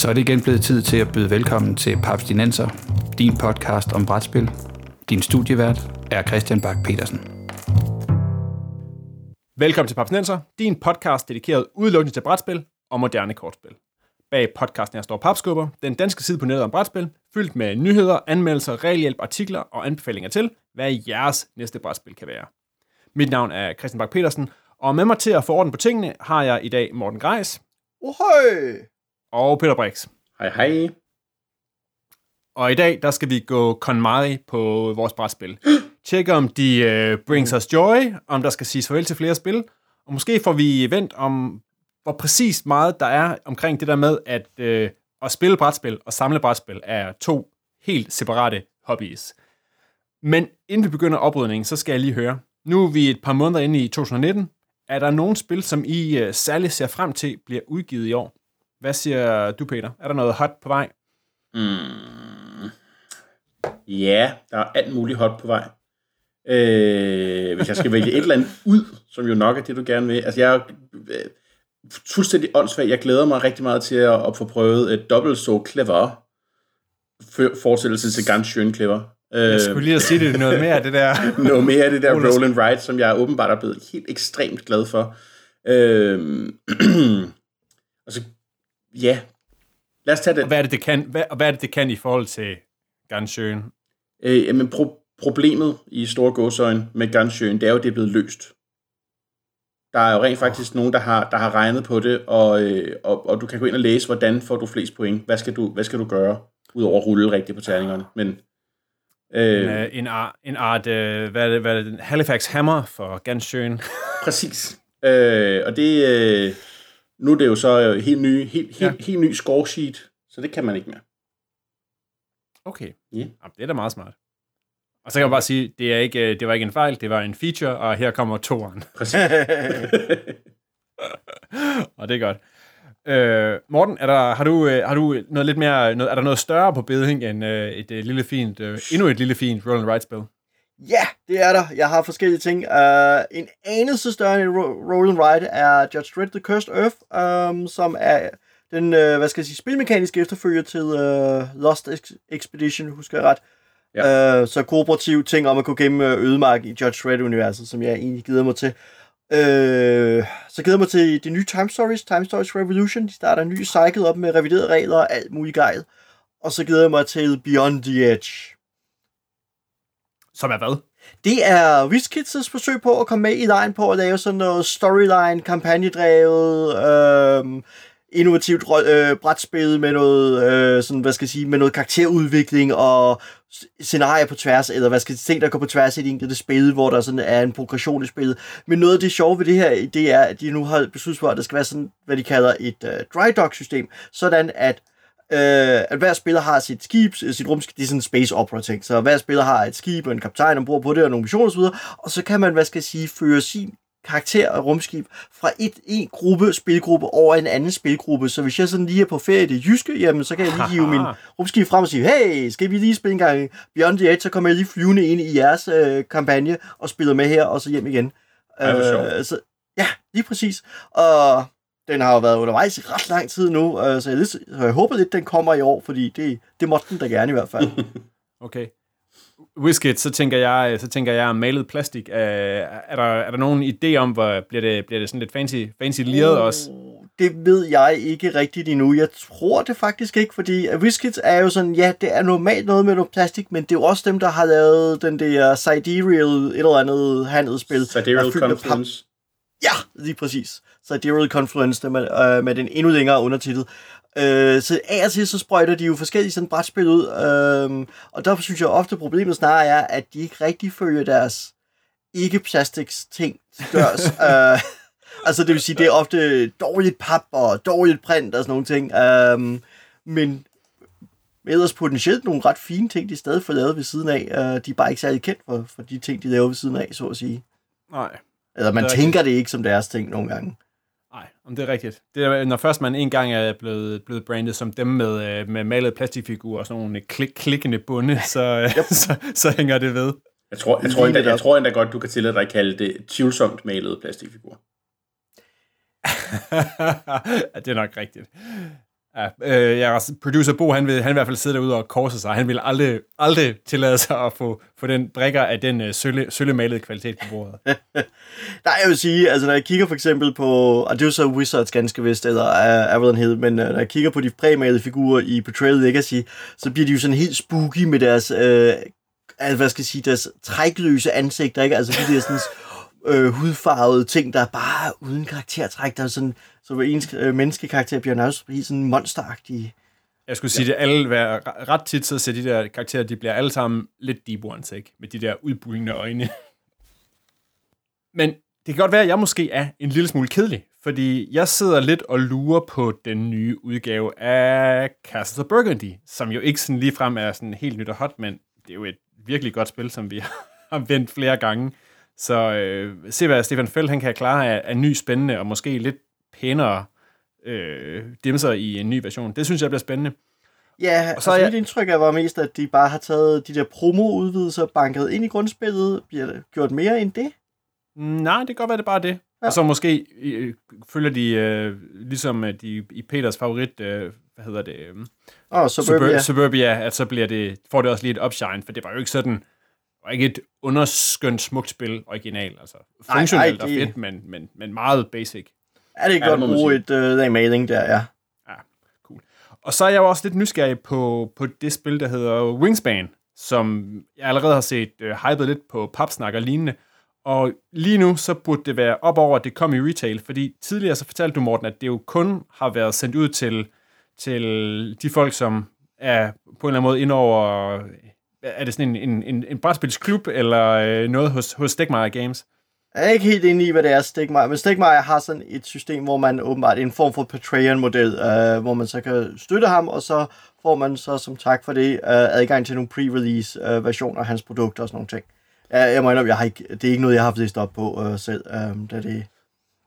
Så er det igen blevet tid til at byde velkommen til Paps Dinenser, din podcast om brætspil. Din studievært er Christian Bak petersen Velkommen til Papsnenser, din podcast dedikeret udelukkende til brætspil og moderne kortspil. Bag podcasten er står Papskubber, den danske side på nettet om brætspil, fyldt med nyheder, anmeldelser, regelhjælp, artikler og anbefalinger til, hvad jeres næste brætspil kan være. Mit navn er Christian Bak petersen og med mig til at få orden på tingene har jeg i dag Morten Greis. Ohøj! Og Peter Brix. Hej hej. Og i dag, der skal vi gå KonMari på vores brætspil. Tjekke om de uh, brings us joy, om der skal siges farvel til flere spil, og måske får vi event om, hvor præcis meget der er omkring det der med, at uh, at spille brætspil og samle brætspil er to helt separate hobbies. Men inden vi begynder oprydningen, så skal jeg lige høre. Nu er vi et par måneder inde i 2019. Er der nogle spil, som I uh, særligt ser frem til, bliver udgivet i år? Hvad siger du, Peter? Er der noget hot på vej? Mm. Ja, der er alt muligt hot på vej. Øh, hvis jeg skal vælge et eller andet ud, som jo nok er det, du gerne vil. Altså, jeg er øh, fuldstændig åndssvag. Jeg glæder mig rigtig meget til at, at få prøvet et dobbelt så clever forestillelse til ganz schön clever. Jeg skulle lige at sige det noget mere af det der. noget mere af det der roll and ride, som jeg åbenbart er blevet helt ekstremt glad for. Øh, altså, ja, lad os tage det. Og hvad er det, det kan, hvad, og hvad er det, det kan i forhold til Gansjøen? Øh, jamen, pro- problemet i store gåsøjne med Gansjøen, det er jo, det er blevet løst. Der er jo rent faktisk oh. nogen, der har, der har regnet på det, og, øh, og, og du kan gå ind og læse, hvordan får du flest point. Hvad skal du, hvad skal du gøre, udover at rulle rigtigt på terningerne. Men, øh, en, øh, en, art, en art øh, hvad er det, hvad er det, Halifax Hammer for Gansjøen. Præcis. Øh, og det, øh, nu er det jo så helt ny, helt, helt, ja. helt ny score sheet, så det kan man ikke mere. Okay, yeah. Jamen, det er da meget smart. Og så kan jeg bare sige, det, er ikke, det var ikke en fejl, det var en feature, og her kommer toeren. Præcis. og det er godt. Øh, Morten, er der, har, du, har du noget lidt mere, noget, er der noget større på beding end øh, et, et lille fint, øh, endnu et lille fint roll and spil? Ja, det er der. Jeg har forskellige ting. Uh, en anelse større end Roll and Ride er Judge Dredd The Cursed Earth, um, som er den, uh, hvad skal jeg sige, spilmekaniske efterfølger til uh, Lost Expedition, husker jeg ret. Ja. Uh, så kooperativ ting om at kunne gemme ødemark i Judge Dredd-universet, som jeg egentlig gider mig til. Uh, så gider jeg mig til de nye Time Stories, Time Stories Revolution. De starter en ny cycle op med reviderede regler og alt muligt gejl. Og så gider jeg mig til Beyond the Edge. Som er hvad? Det er WizKids' forsøg på at komme med i lejen på at lave sådan noget storyline, kampagnedrevet, øh, innovativt øh, brætspil med noget, øh, sådan, hvad skal jeg sige, med noget karakterudvikling og scenarier på tværs, eller hvad skal jeg sige, der går på tværs i det enkelte spil, hvor der sådan er en progression i spillet. Men noget af det sjove ved det her, det er, at de nu har besluttet for, at det skal være sådan, hvad de kalder et øh, dry dock system, sådan at øh, at hver spiller har sit skib, sit rumskib, det er sådan en space opera ting, så hver spiller har et skib og en kaptajn ombord på det, og nogle missioner osv., og så kan man, hvad skal jeg sige, føre sin karakter og rumskib fra et, en gruppe, spilgruppe over en anden spilgruppe. Så hvis jeg sådan lige er på ferie i det jyske, jamen så kan jeg lige hive min rumskib frem og sige, hey, skal vi lige spille en gang Beyond the Edge, så kommer jeg lige flyvende ind i jeres øh, kampagne og spiller med her, og så hjem igen. Ej, øh, så, ja, lige præcis. Og den har jo været undervejs i ret lang tid nu, øh, så, jeg, så jeg håber lidt, den kommer i år, fordi det, det måtte den da gerne i hvert fald. okay. Whisket, så tænker jeg, så tænker jeg malet plastik. Er, er, der, er der nogen idé om, hvor bliver det, bliver det sådan lidt fancy, fancy liret uh, også? Det ved jeg ikke rigtigt endnu. Jeg tror det faktisk ikke, fordi Whiskets er jo sådan, ja, det er normalt noget med noget plastik, men det er jo også dem, der har lavet den der Sidereal et eller andet handelsspil. Sidereal Confluence. Ja, lige præcis. Sidereal Confluence med, øh, med den endnu længere undertitel. Øh, så af og til så sprøjter de jo forskellige sådan brætspil ud, øh, og derfor synes jeg ofte, problemet snarere er, at de ikke rigtig følger deres ikke-plastics ting dørs. øh, altså det vil sige, det er ofte dårligt pap og dårligt print og sådan nogle ting. Øh, men ellers potentielt nogle ret fine ting, de stadig får lavet ved siden af. Øh, de er bare ikke særlig kendt for, for de ting, de laver ved siden af, så at sige. Nej. Eller man det tænker rigtigt. det ikke som deres ting nogle gange. Nej, om det er rigtigt. Det er, når først man en gang er blevet, blevet brandet som dem med, øh, med malede plastikfigurer og sådan nogle klik, klikkende bunde, så, yep. så, så hænger det ved. Jeg tror, jeg, tror endda, jeg tror endda godt, du kan tillade dig at kalde det tvivlsomt malede plastikfigurer. ja, det er nok rigtigt. Ja, øh, jeres producer Bo, han vil, han vil i hvert fald sidde derude og korse sig. Han vil aldrig, aldrig tillade sig at få, få den brækker af den øh, sølle, søllemalede kvalitet på bordet. Nej, jeg vil sige, altså når jeg kigger for eksempel på, og det er jo så Wizards ganske vist, eller uh, Avalon Hill, men uh, når jeg kigger på de præmalede figurer i Betrayal Legacy, så bliver de jo sådan helt spooky med deres, altså, hvad skal jeg sige, deres trækløse ansigter, ikke? Altså de der sådan øh, hudfarvede ting, der er bare uden karaktertræk, der er sådan, så hver ens øh, menneskekarakter bliver nærmest helt sådan monsteragtige. Jeg skulle sige, ja. det alle være ret tit, så ser de der karakterer, de bliver alle sammen lidt deep ones, ikke? Med de der udbugnende øjne. Men det kan godt være, at jeg måske er en lille smule kedelig, fordi jeg sidder lidt og lurer på den nye udgave af Castles of Burgundy, som jo ikke sådan ligefrem er sådan helt nyt og hot, men det er jo et virkelig godt spil, som vi har vendt flere gange. Så øh, se, hvad Stefan Feld han kan klare af, af ny, spændende og måske lidt pænere øh, dimser i en ny version. Det synes jeg bliver spændende. Ja, og så altså, jeg... mit indtryk er var mest, at de bare har taget de der promo-udvidelser banket ind i grundspillet. Bliver det gjort mere end det? Nej, det kan godt være, det er bare det. Ja. Og så måske øh, følger de, øh, ligesom øh, de i Peters favorit, øh, hvad hedder det? Øh, oh, Suburbia. Suburbia, at så bliver det, får det også lige et upshine, for det var jo ikke sådan, var ikke et underskønt smukt spil original. Altså funktionelt og fedt, men, men, men meget basic. Ja, det er godt bruge et uh, uh, mailing der, ja. Ja, cool. Og så er jeg jo også lidt nysgerrig på, på det spil, der hedder Wingspan, som jeg allerede har set uh, hypet lidt på papsnak og lignende. Og lige nu, så burde det være op over, at det kom i retail, fordi tidligere så fortalte du, Morten, at det jo kun har været sendt ud til, til de folk, som er på en eller anden måde ind over er det sådan en, en, en, en brætspilsklub, eller øh, noget hos, hos Stegmeier Games? Jeg er ikke helt inde i, hvad det er, Stegmeier, men Stegmeier har sådan et system, hvor man åbenbart en form for Patreon-model, øh, hvor man så kan støtte ham, og så får man så som tak for det øh, adgang til nogle pre-release øh, versioner af hans produkter og sådan nogle ting. Jeg, jeg mener, jeg har ikke, det er ikke noget, jeg har haft læst op på øh, selv, øh, da det,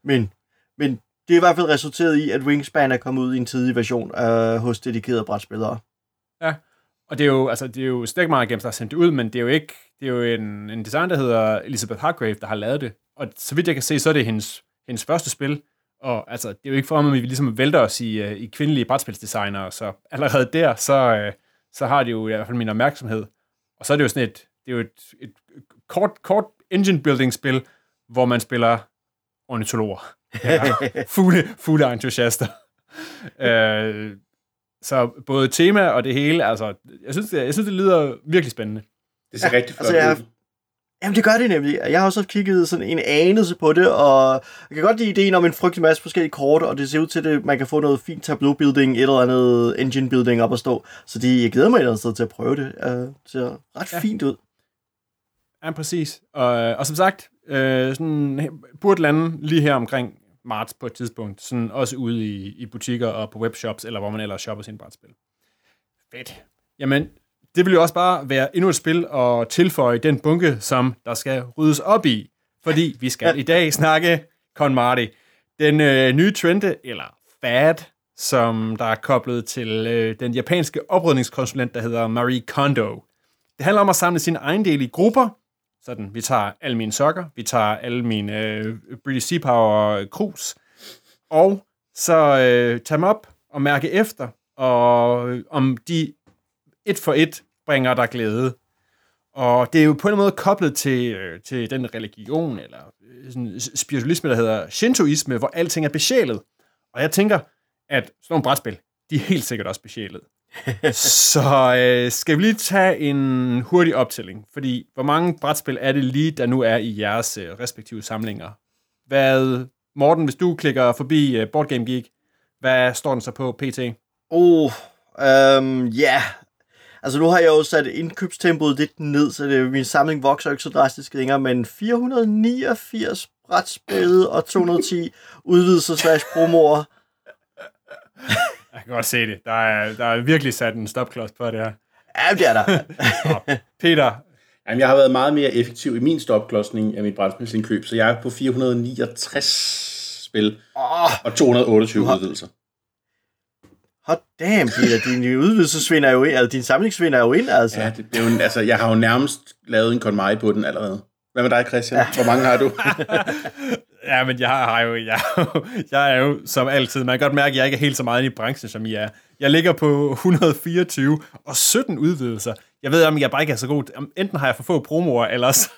men, men det er i hvert fald resulteret i, at Wingspan er kommet ud i en tidlig version øh, hos dedikerede brætspillere. Ja, og det er jo, altså, det er jo Stegmaier Games, der har sendt det ud, men det er jo ikke, det er jo en, en designer, der hedder Elizabeth Hargrave, der har lavet det. Og så vidt jeg kan se, så er det hendes, hendes første spil. Og altså, det er jo ikke for, at vi ligesom vælter os i, uh, i kvindelige brætspilsdesignere, så allerede der, så, uh, så har det jo i hvert fald min opmærksomhed. Og så er det jo sådan et, det er jo et, et kort, kort engine building spil, hvor man spiller ornitologer. fugle, fugle entusiaster. uh, Så både tema og det hele, altså, jeg synes, det, jeg synes, det lyder virkelig spændende. Det ser ja, rigtig flot altså, jeg, Jamen, det gør det nemlig. Jeg har også kigget sådan en anelse på det, og jeg kan godt lide ideen om en frygtelig masse forskellige kort, og det ser ud til, at man kan få noget fint tableau building, et eller andet engine building op at stå. Så det, jeg glæder mig et eller andet sted til at prøve det. Uh, det ser ret ja. fint ud. Ja, præcis. Og, og som sagt, øh, sådan, burde lande lige her omkring marts på et tidspunkt, sådan også ude i, i butikker og på webshops, eller hvor man ellers shopper sin brætspil. Fedt. Jamen, det vil jo også bare være endnu et spil at tilføje den bunke, som der skal ryddes op i. Fordi vi skal i dag snakke Con Marty. Den øh, nye trende, eller fad, som der er koblet til øh, den japanske oprydningskonsulent, der hedder Marie Kondo. Det handler om at samle sine del i grupper, sådan, vi tager alle mine sokker, vi tager alle mine øh, British Sea Power krus, og så øh, tage dem op og mærke efter, og øh, om de et for et bringer dig glæde. Og det er jo på en måde koblet til, øh, til den religion, eller øh, sådan spiritualisme, der hedder Shintoisme, hvor alting er besjælet. Og jeg tænker, at sådan nogle brætspil, de er helt sikkert også besjælet så øh, skal vi lige tage en hurtig optælling, fordi hvor mange brætspil er det lige, der nu er i jeres øh, respektive samlinger? Hvad, Morten, hvis du klikker forbi øh, Board Game Geek, hvad står den så på PT? Oh, øhm, ja. Yeah. Altså nu har jeg jo sat indkøbstempoet lidt ned, så det, min samling vokser ikke så drastisk længere, men 489 brætspil og 210 udvidelser slash promoer. Jeg kan godt se det. Der er, der er virkelig sat en stopklods på det her. Ja, det er der. Peter? Jamen, jeg har været meget mere effektiv i min stopklodsning af mit brætspilsindkøb, så jeg er på 469 spil oh, og 228 har... udvidelser. Hot damn, Peter, din udvidelse svinder jo ind, altså din samling svinder jo ind, altså. Ja, det, det er jo altså, jeg har jo nærmest lavet en konmai på den allerede. Hvad med dig, Christian? Ja. Hvor mange har du? Ja, men jeg har jo, jeg, jeg er jo som altid, man kan godt mærke, at jeg ikke er helt så meget i branchen, som I er. Jeg ligger på 124 og 17 udvidelser. Jeg ved, om jeg bare ikke er så god. Enten har jeg for få promoer, eller så,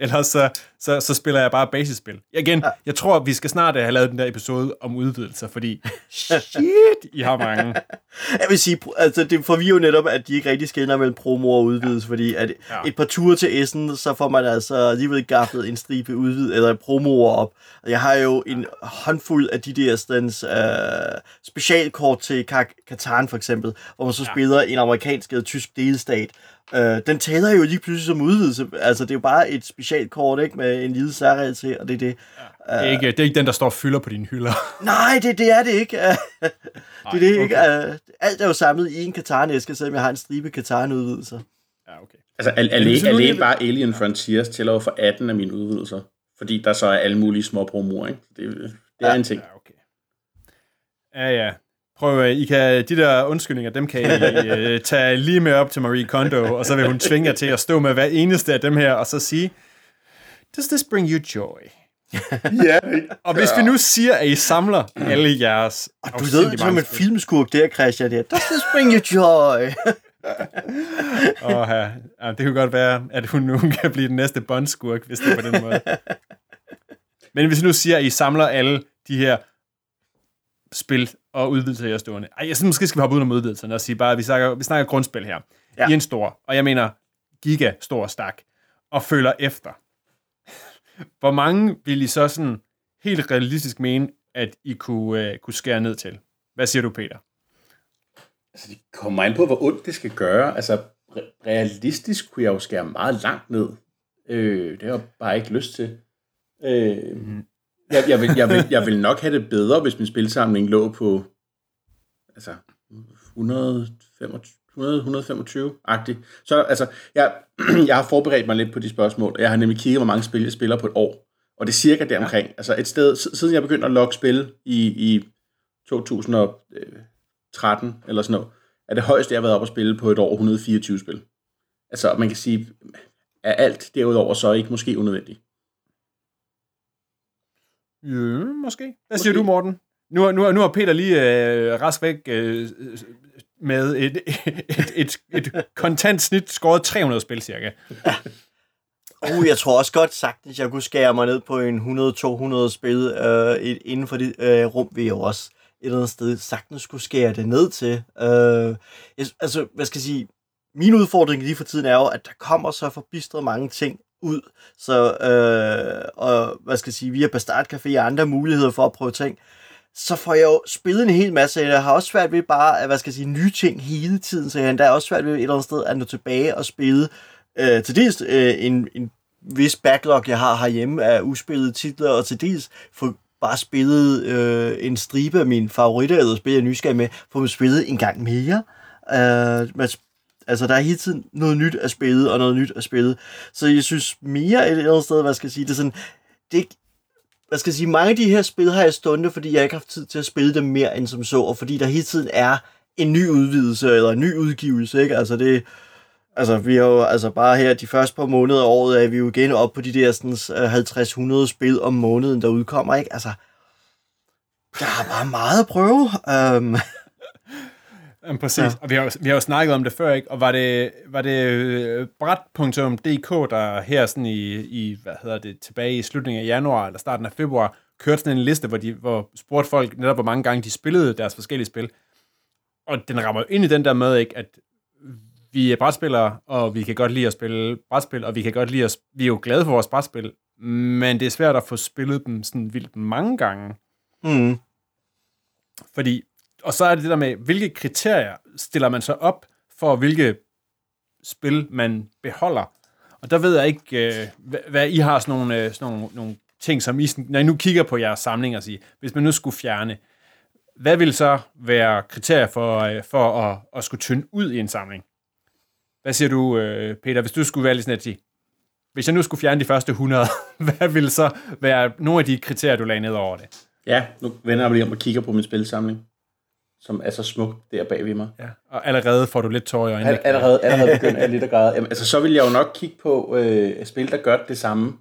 eller så, så, så spiller jeg bare basisspil. Igen, ja. jeg tror, vi skal snart have lavet den der episode om udvidelser, fordi shit, I har mange. Jeg vil sige, altså det får vi jo netop, at de ikke rigtig skelner mellem promo og udvidelse, ja. fordi at ja. et par ture til Essen, så får man altså alligevel gaffet en stribe udvid eller promoer op. Jeg har jo en håndfuld af de der stands, uh, specialkort til Katan for eksempel, hvor man så ja. spiller en amerikansk eller tysk delstat, Øh, den taler jo lige pludselig som udvidelse. Altså, det er jo bare et specielt kort, ikke? Med en lille særregel til, og det er det. Ja. Det, er ikke, det er ikke den, der står og fylder på dine hylder. Nej, det, det er det ikke. det er det ikke. Okay. Uh, alt er jo samlet i en Katan-æske, selvom jeg har en stribe Katan-udvidelser. Ja, okay. Altså, alene, alene bare Alien Frontiers tæller jo for 18 af mine udvidelser. Fordi der så er alle mulige små promoer, ikke? Det, det er ja. en ting. Ja, okay. Ja, ja. Prøv, I kan, de der undskyldninger, dem kan I uh, tage lige med op til Marie Kondo, og så vil hun tvinge jer til at stå med hver eneste af dem her, og så sige, Does this bring you joy? ja. Og hvis vi nu siger, at I samler alle jeres... Og du ved, som et filmskurk der, Christian, der. Does this bring you joy? ja. ja. det kunne godt være, at hun nu kan blive den næste bondskurk, hvis det er på den måde. Men hvis vi nu siger, at I samler alle de her spil og udvidelser i stående. Ej, jeg synes, måske skal vi hoppe ud om udvidelserne og sige bare, at vi snakker, vi snakker grundspil her. Ja. I en stor, og jeg mener giga stor stak, og følger efter. Hvor mange vil I så sådan helt realistisk mene, at I kunne, uh, kunne skære ned til? Hvad siger du, Peter? Altså, det kommer ind på, hvor ondt det skal gøre. Altså, re- realistisk kunne jeg jo skære meget langt ned. Øh, det har jeg bare ikke lyst til. Øh, mm. Jeg, jeg, vil, jeg, vil, jeg vil nok have det bedre, hvis min spilsamling lå på altså 125-agtigt. Så altså, jeg, jeg har forberedt mig lidt på de spørgsmål, jeg har nemlig kigget, hvor mange spil jeg spiller på et år. Og det er cirka deromkring. Ja. Altså et sted, siden jeg begyndte at logge spil i, i 2013 eller sådan noget, er det højeste, jeg har været op at spille på et år 124 spil. Altså man kan sige, er alt derudover så ikke måske unødvendigt. Ja, måske. Hvad siger du, Morten? Nu, nu, nu har Peter lige øh, rask væk øh, med et, et, et, et kontant snit skåret 300 spil, cirka. Ja. Uh, jeg tror også godt sagt, at jeg kunne skære mig ned på en 100-200 spil øh, inden for det øh, rum, vi jo også et eller andet sted sagtens skulle skære det ned til. Øh, jeg, altså, hvad skal jeg sige, min udfordring lige for tiden er jo, at der kommer så forbistret mange ting ud. Så, øh, og hvad skal jeg sige, via Bastard Café og andre muligheder for at prøve ting, så får jeg jo spillet en hel masse. Jeg har også svært ved bare, at, hvad skal jeg sige, nye ting hele tiden, så jeg endda også svært ved et eller andet sted at nå tilbage og spille øh, til dels øh, en, en vis backlog, jeg har herhjemme af uspillede titler, og til dels få bare spillet øh, en stribe af mine favoritter, eller spil jeg nysgerrig med, få dem spillet en gang mere. Øh, man Altså, der er hele tiden noget nyt at spille, og noget nyt at spille. Så jeg synes mere et eller andet sted, hvad skal jeg sige, det er sådan, det, hvad skal jeg sige, mange af de her spil har jeg stundet, fordi jeg ikke har haft tid til at spille dem mere end som så, og fordi der hele tiden er en ny udvidelse, eller en ny udgivelse, ikke? Altså, det, altså, vi har jo, altså bare her de første par måneder af året, er vi jo igen op på de der sådan øh, 50-100 spil om måneden, der udkommer, ikke? Altså, der er bare meget at prøve. Um, Jamen, præcis, ja. og vi har, vi har jo snakket om det før, ikke? Og var det, var det øh, bræt.dk, der her sådan i, i, hvad hedder det, tilbage i slutningen af januar eller starten af februar, kørte sådan en liste, hvor, de, hvor spurgte folk netop, hvor mange gange de spillede deres forskellige spil. Og den rammer jo ind i den der med, ikke, at vi er brætspillere, og vi kan godt lide at spille brætspil, og vi kan godt lide at, vi er jo glade for vores brætspil, men det er svært at få spillet dem sådan vildt mange gange. Mm. Fordi og så er det det der med, hvilke kriterier stiller man så op for, hvilke spil man beholder. Og der ved jeg ikke, øh, hvad, hvad I har sådan nogle, øh, sådan nogle, nogle ting, som I, når I nu kigger på jeres samling og siger, hvis man nu skulle fjerne, hvad vil så være kriterier for, øh, for at, at skulle tynde ud i en samling? Hvad siger du, øh, Peter, hvis du skulle være lidt sådan at sige, hvis jeg nu skulle fjerne de første 100, hvad vil så være nogle af de kriterier, du lagde ned over det? Ja, nu vender jeg mig lige om og kigger på min spilsamling som er så smukt der bag ved mig. Ja, og allerede får du lidt tår i øjnene. Allerede, allerede begynder jeg lidt at græde. Jamen, altså, så vil jeg jo nok kigge på øh, spil, der gør det samme.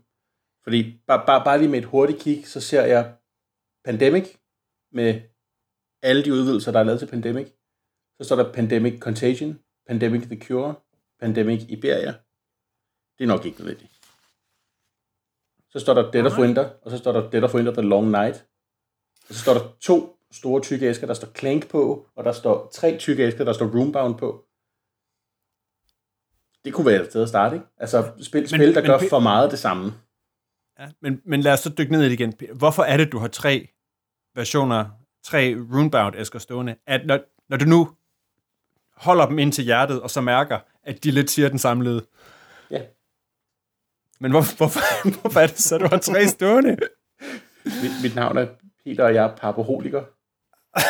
Fordi bare, bare, bare lige med et hurtigt kig, så ser jeg Pandemic med alle de udvidelser, der er lavet til Pandemic. Så står der Pandemic Contagion, Pandemic The Cure, Pandemic Iberia. Det er nok ikke nødvendigt. Så står der Dead of Winter, og så står der Dead of Winter The Long Night. Og så står der to store tykke æsker, der står Clank på, og der står tre tykke æsker, der står Roombound på. Det kunne være et sted at starte, ikke? Altså, spil, spil der men gør for meget det samme. Ja, men, men lad os så dykke ned i det igen. Hvorfor er det, du har tre versioner, tre Runebound-æsker stående? At når, når du nu holder dem ind til hjertet, og så mærker, at de lidt siger den samme lyd. Ja. Men hvor, hvorfor, hvorfor er det så, du har tre stående? Mit, mit navn er Peter, og jeg er parboholiker.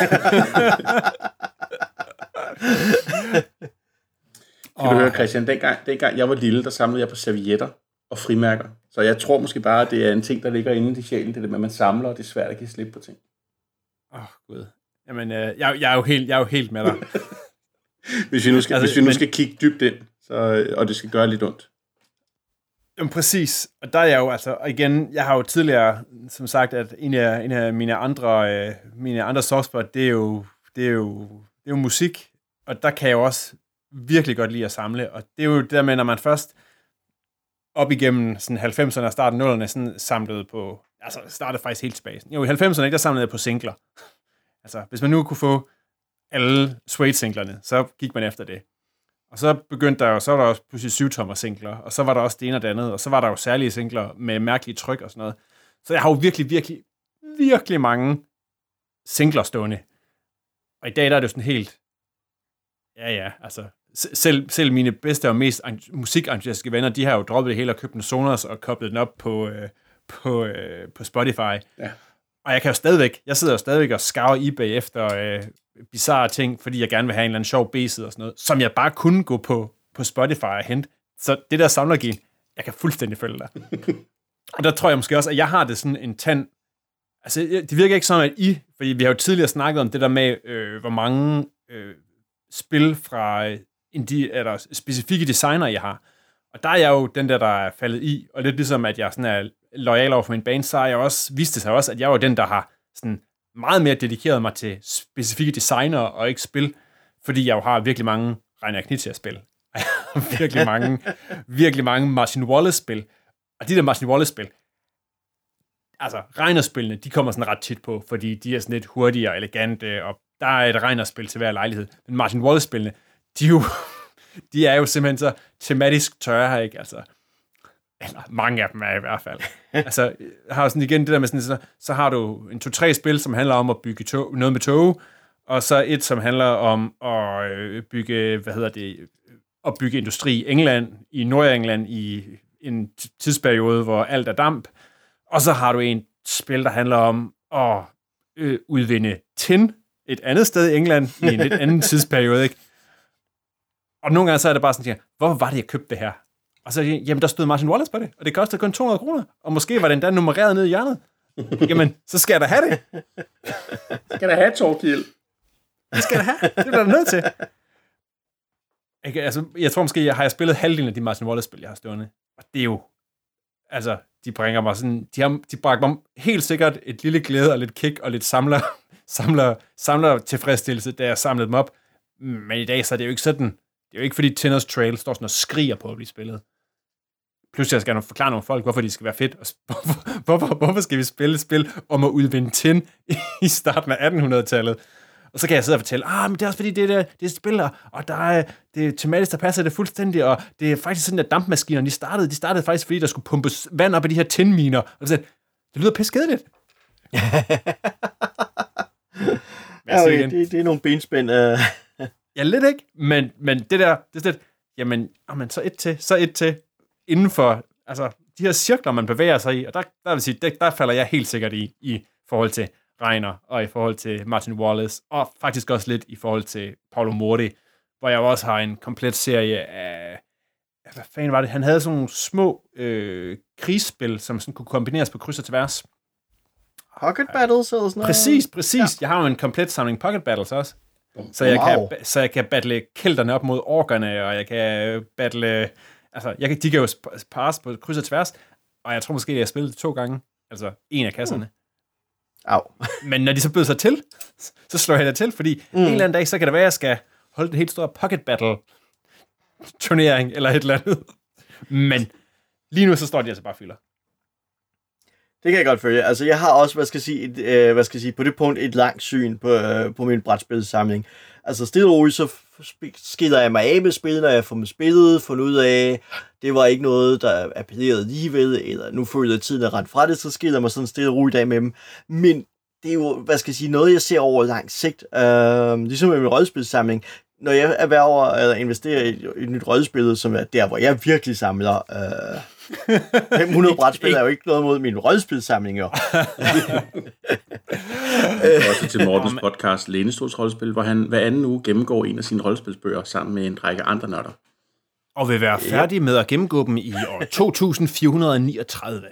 Kan du høre, Christian, dengang, dengang jeg var lille, der samlede jeg på servietter og frimærker. Så jeg tror måske bare, at det er en ting, der ligger inde i sjælen, det er det med, at man samler, og det er svært at give slip på ting. Åh, oh, Gud. Jamen, øh, jeg, jeg, er jo helt, jeg er jo helt med dig. Hvis vi nu skal, Altså, hvis vi nu men- skal kigge dybt ind, så, og det skal gøre lidt ondt. Jamen præcis, og der er jeg jo altså, og igen, jeg har jo tidligere, som sagt, at en af, en af mine andre, øh, mine andre softspot, det er jo, det er jo, det er jo musik, og der kan jeg jo også virkelig godt lide at samle, og det er jo det der med, når man først op igennem sådan 90'erne og starten 0'erne sådan samlede på, altså startede faktisk helt tilbage. Jo, i 90'erne, ikke, der samlede jeg på singler. Altså, hvis man nu kunne få alle Suede-singlerne, så gik man efter det. Og så begyndte der jo, så var der også pludselig syvtommer singler, og så var der også det ene og det andet, og så var der jo særlige singler med mærkelige tryk og sådan noget. Så jeg har jo virkelig, virkelig, virkelig mange singler stående. Og i dag der er det jo sådan helt, ja ja, altså, selv, selv mine bedste og mest musikentusiastiske venner, de har jo droppet det hele og købt en Sonos og koblet den op på, øh, på, øh, på Spotify. Ja. Og jeg kan jo stadigvæk, jeg sidder jo stadigvæk og skarver eBay efter øh, bizarre ting, fordi jeg gerne vil have en eller anden sjov B-side og sådan noget, som jeg bare kunne gå på, på Spotify og hente. Så det der samlergen, jeg kan fuldstændig følge dig. og der tror jeg måske også, at jeg har det sådan en tand, altså det virker ikke som, at I, fordi vi har jo tidligere snakket om det der med, øh, hvor mange øh, spil fra øh, indie, eller specifikke designer, jeg har. Og der er jeg jo den der, der er faldet i, og lidt ligesom, at jeg sådan er lojal over for min band, så har jeg også, viste sig også, at jeg var den, der har sådan meget mere dedikeret mig til specifikke designer og ikke spil, fordi jeg jo har virkelig mange Reiner Knizia-spil. Jeg har virkelig mange, virkelig mange Martin Wallace-spil. Og de der Martin Wallace-spil, altså regnerspillene, de kommer sådan ret tit på, fordi de er sådan lidt hurtige og elegante, og der er et Reiner-spil til hver lejlighed. Men Martin Wallace-spillene, de er jo, de er jo simpelthen så tematisk tørre her, ikke? Altså, eller mange af dem er i hvert fald. altså, har sådan igen det der med sådan, så, så har du en to-tre spil, som handler om at bygge tog, noget med tog, og så et, som handler om at øh, bygge, hvad hedder det, at bygge industri i England, i Nordengland, i en tidsperiode, hvor alt er damp. Og så har du en spil, der handler om at øh, udvinde tin et andet sted i England, i en lidt anden tidsperiode, ikke? Og nogle gange så er det bare sådan, at hvorfor var det, jeg købte det her? Og så jamen, der stod Martin Wallace på det, og det kostede kun 200 kroner. Og måske var den der nummereret ned i hjørnet. Jamen, så skal jeg da have det. Skal der have Torgild? Det skal da have. Det bliver da nødt til. Ikke, altså, jeg tror måske, jeg har jeg spillet halvdelen af de Martin Wallace-spil, jeg har stående. Og det er jo... Altså, de bringer mig sådan... De har, de bringer mig helt sikkert et lille glæde og lidt kick og lidt samler, samler, samler tilfredsstillelse, da jeg samlede dem op. Men i dag, så er det jo ikke sådan... Det er jo ikke, fordi Tinners Trail står sådan og skriger på at blive spillet. Pludselig skal jeg forklare nogle folk, hvorfor de skal være fedt. Og hvorfor, hvorfor, hvorfor skal vi spille et spil om at udvinde tin i starten af 1800-tallet? Og så kan jeg sidde og fortælle, ah, men det er også fordi, det er, det er et spil, og- der er, det er tematisk, der passer det fuldstændig, og det er faktisk sådan, at dampmaskinerne, de startede, de startede faktisk, fordi der skulle pumpes vand op i de her tinminer. Og så, det lyder piskedeligt. Ja, okay, det, det er nogle benspænd. Uh, Ja, lidt ikke, men, men det der, det er sådan lidt, jamen, jamen, så et til, så et til, inden for, altså, de her cirkler, man bevæger sig i, og der, der vil sige, der, der falder jeg helt sikkert i, i forhold til Reiner, og i forhold til Martin Wallace, og faktisk også lidt i forhold til Paolo Mordi, hvor jeg også har en komplet serie af, hvad fanden var det, han havde sådan nogle små øh, krigsspil, som sådan kunne kombineres på kryds og tværs. Pocket Battles eller sådan noget? Præcis, præcis. Ja. Jeg har jo en komplet samling Pocket Battles også. Så jeg, Wow. kan, så jeg kan battle kælderne op mod orkerne, og jeg kan battle... Altså, jeg kan, de kan jo pares på kryds og tværs. og jeg tror måske, at jeg har spillet det to gange. Altså, en af kasserne. Au. Men når de så bød sig til, så slår jeg det til, fordi mm. en eller anden dag, så kan det være, at jeg skal holde den helt store pocket battle turnering, eller et eller andet. Men lige nu, så står de altså bare fylder. Det kan jeg godt følge. Altså, jeg har også, hvad skal jeg sige, et, øh, hvad skal jeg sige, på det punkt et langt syn på, øh, på min brætspilsamling. Altså, stille og roligt, så skider jeg mig af med spillet, når jeg får med spillet, fundet ud af, det var ikke noget, der appellerede alligevel, eller nu føler jeg, at tiden er ret fra det, så skider jeg mig sådan stille og roligt af med dem. Men det er jo, hvad skal jeg sige, noget, jeg ser over lang sigt. Øh, ligesom med min rådspilsamling. Når jeg erhverver eller investerer i et, et nyt rødspil, som er der, hvor jeg virkelig samler øh, 500 brætspil er jo ikke noget mod min rådspilsamling, jo. Også til Mortens podcast Lænestols Rollespil, hvor han hver anden uge gennemgår en af sine rollespilsbøger sammen med en række andre nørder. Og vil være færdig med at gennemgå dem i år 2439.